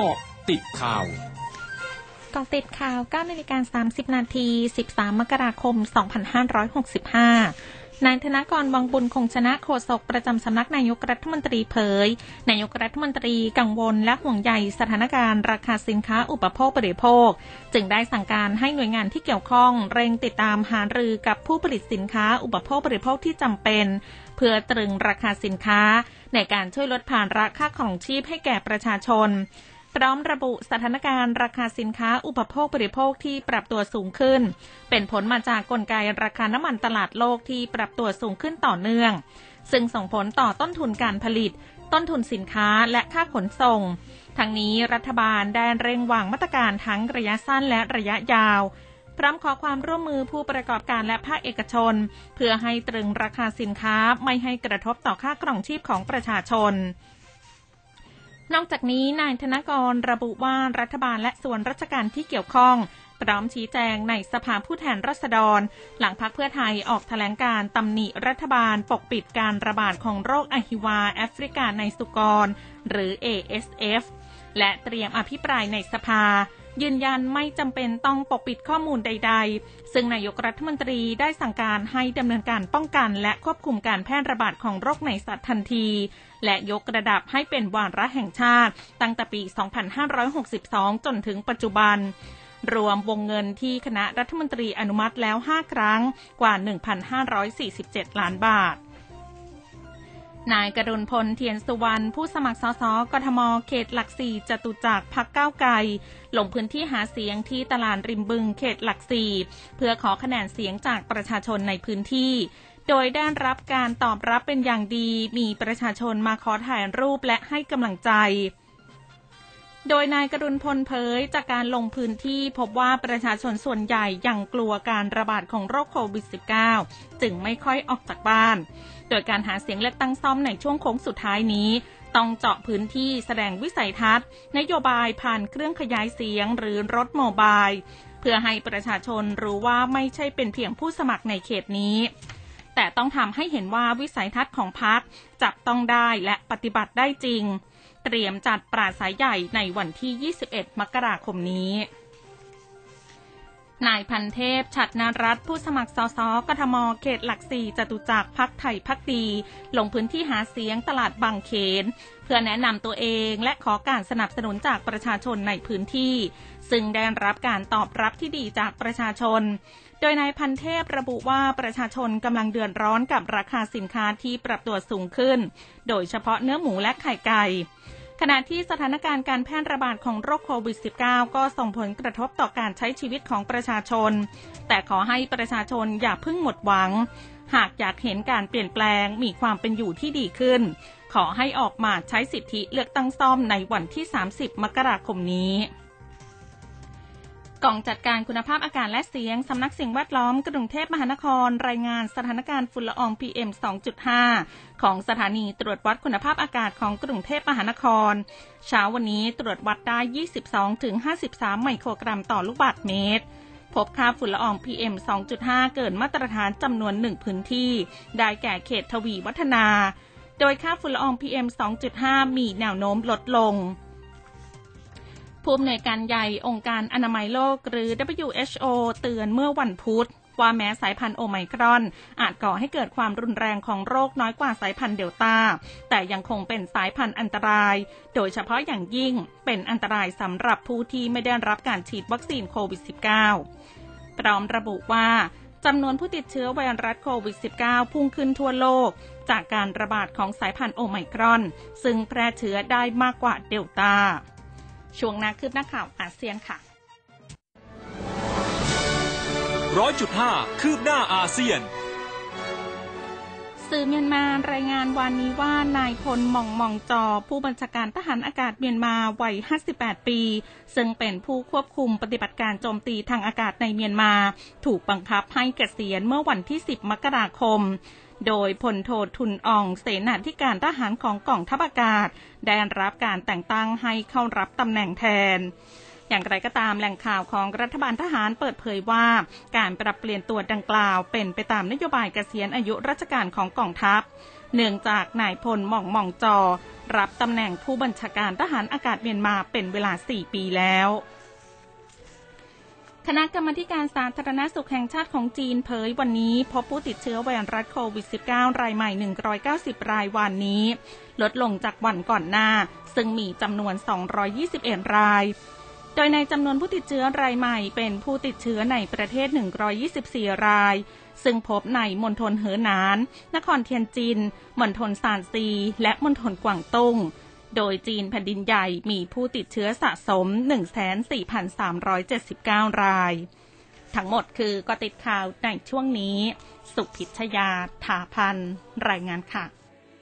เกาะติดข่าวเกาะติดข่าว9นาฬิกา30 นาที 13 มกราคม 2565นายธนกรวังบุญคงชนะโฆษกประจำสำนักนายกรัฐมนตรีเผย นายกรัฐมนตรีกังวลและห่วงใยสถานการณ์ราคาสินค้าอุปโภคบริโภค จึงได้สั่งการให้หน่วยงานที่เกี่ยวข้องเร่งติดตามหารือกับผู้ผลิตสินค้าอุปโภคบริโภคที่จำเป็น เพื่อตรึงราคาสินค้า ในการช่วยลดภาระค่าของชีพให้แก่ประชาชน พร้อมระบุสถานการณ์ราคาสินค้าอุปโภคบริโภคที่ปรับตัวสูงขึ้น เป็นผลมาจากกลไกราคาน้ำมันตลาดโลกที่ปรับตัวสูงขึ้นต่อเนื่อง ซึ่งส่งผลต่อต้นทุนการผลิต ต้นทุนสินค้าและค่าขนส่ง ทั้งนี้รัฐบาลได้เร่งวางมาตรการทั้งระยะสั้นและระยะยาวพร้อมขอความร่วมมือผู้ประกอบการและภาคเอกชน เพื่อให้ตรึงราคาสินค้าไม่ให้กระทบต่อค่ากล่องชีพของประชาชน นอกจากนี้นายธนกรระบุว่ารัฐบาลและส่วนราชการที่เกี่ยวข้อง พร้อมชี้แจงในสภาผู้แทนราษฎร หลังพักเพื่อไทยออกแถลงการตำหนิรัฐบาลปกปิดการระบาดของโรคอหิวาแอฟริกาในสุกร หรือ ASF และเตรียมอภิปรายในสภา ยืนยันไม่จำเป็นต้องปกปิดข้อมูลใด ๆ ซึ่งนายกรัฐมนตรีได้สั่งการให้ดำเนินการป้องกันและควบคุมการแพร่ระบาดของโรคในสัตว์ทันที และยกระดับให้เป็นวาระแห่งชาติ ตั้งแต่ปี 2562 จนถึงปัจจุบันรวมวงเงินที่คณะรัฐมนตรีอนุมัติแล้ว 5 ครั้งกว่า 1,547 ล้านบาท นายกรุณพลเทียนสุวรรณผู้สมัครสสกทม เขตหลักสี่จตุจักรพักเก้าไกลลงพื้นที่หาเสียงที่ตลาดริมบึงเขตหลักสี่เพื่อขอคะแนนเสียงจากประชาชนในพื้นที่ โดยได้รับการตอบรับเป็นอย่างดี มีประชาชนมาขอถ่ายรูปและให้กำลังใจ โดยนายกรุณพลเผยจากการลงพื้นที่พบว่าประชาชนส่วนใหญ่ยังกลัวการระบาดของโรคโควิด -19 จึงไม่ค่อยออกจากบ้าน โดยการหาเสียงเลือกตั้งซ่อมในช่วงโค้งสุดท้ายนี้ ต้องเจาะพื้นที่แสดงวิสัยทัศน์ นโยบายผ่านเครื่องขยายเสียงหรือรถโมบาย เพื่อให้ประชาชนรู้ว่าไม่ใช่เป็นเพียงผู้สมัครในเขตนี้แต่ต้องทำให้เห็นว่าวิสัยทัศน์ของพรรคจับต้องได้และปฏิบัติได้จริง เตรียมจัดปราศัยใหญ่ในวันที่ 21 มกราคมนี้นายพันเทพ ฉัดนารัตผู้สมัครสสกทม เขตหลักสี่จตุจักรพักไทยพักดี ลงพื้นที่หาเสียงตลาดบางเขน เพื่อแนะนำตัวเองและขอการสนับสนุนจากประชาชนในพื้นที่ ซึ่งได้รับการตอบรับที่ดีจากประชาชน โดยนายพันเทพระบุว่าประชาชนกำลังเดือดร้อนกับราคาสินค้าที่ปรับตัวสูงขึ้น โดยเฉพาะเนื้อหมูและไข่ไก่ ขณะที่สถานการณ์การแพร่ระบาดของโรคโควิด -19 ก็ส่งผลกระทบต่อการใช้ชีวิตของประชาชน แต่ขอให้ประชาชนอย่าเพิ่งหมดหวัง หากอยากเห็นการเปลี่ยนแปลงมีความเป็นอยู่ที่ดีขึ้น ขอให้ออกมาใช้สิทธิเลือกตั้งซ่อมในวันที่ 30 มกราคมนี้ กองจัดการคุณภาพอากาศและเสียง สำนักสิ่งแวดล้อมกรุงเทพมหานคร รายงานสถานการณ์ฝุ่นละออง PM 2.5 ของสถานีตรวจวัดคุณภาพอากาศของกรุงเทพมหานคร เช้าวันนี้ตรวจวัดได้ 22-53 ไมโครกรัมต่อลูกบาศก์เมตร พบค่าฝุ่นละออง PM 2.5 เกินมาตรฐานจำนวนหนึ่งพื้นที่ ได้แก่เขตทวีวัฒนา โดยค่าฝุ่นละออง PM 2.5 มีแนวโน้มลดลง ผู้อำนวยการใหญ่องค์การอนามัยโลกหรือ WHO เตือนเมื่อวันพุธว่าแม้สายพันธุ์โอไมครอน อาจก่อให้เกิดความรุนแรงของโรคน้อยกว่าสายพันธุ์เดลต้า แต่ยังคงเป็นสายพันธุ์อันตราย โดยเฉพาะอย่างยิ่งเป็นอันตรายสำหรับผู้ที่ไม่ได้รับการฉีดวัคซีนโควิด -19 พร้อมระบุว่าจำนวนผู้ติดเชื้อไวรัสโควิด -19 พุ่งขึ้นทั่วโลก จากการระบาดของสายพันธุ์โอไมครอน ซึ่งแพร่เชื้อได้มากกว่าเดลต้า ช่วงนาคืบหน้าข่าวอาเซียนค่ะร้อยจุดห้าคืบหน้าอาเซียน สื่อเมียนมารายงานวันนี้ว่านายพลมองมองจอ ผู้บัญชาการทหารอากาศเมียนมาวัย 58 ปี ซึ่งเป็นผู้ควบคุมปฏิบัติการโจมตีทางอากาศในเมียนมา ถูกบังคับให้เกษียณเมื่อวันที่ 10 มกราคม โดยพลโททุนอองเสนาธิการทหารของกองทัพอากาศ ได้รับการแต่งตั้งให้เข้ารับตำแหน่งแทน อย่างไรก็ตามแหล่งข่าวของรัฐบาลทหารเปิดเผยว่า การปรับเปลี่ยนตัวดังกล่าวเป็นไปตามนโยบายเกษียณอายุราชการของกองทัพ เนื่องจากนายพลหม่องหม่องจอ รับตำแหน่งผู้บัญชาการทหารอากาศเมียนมาเป็นเวลา 4 ปีแล้วคณะกรรมการสาธารณสุขแห่งชาติของจีนเผยวันนี้ พบผู้ติดเชื้อไวรัสโควิด -19 รายใหม่ 190 รายวันนี้ ลดลงจากวันก่อนหน้า ซึ่งมีจำนวน 221 ราย ดยในจำนวนผู้ติดเชื้อรายใหม่เป็นผู้ติดเชื้อในประเทศ 124 ราย ซึ่งพบในมณฑลเหอหนาน นครเทียนจิน มณฑลซานซี และมณฑลกวางตุ้ง โดยจีนแผ่นดินใหญ่มีผู้ติดเชื้อสะสม 14,379 ราย ทั้งหมดคือก็ติดข่าวในช่วงนี้ สุพิชยาถาพันรายงานค่ะ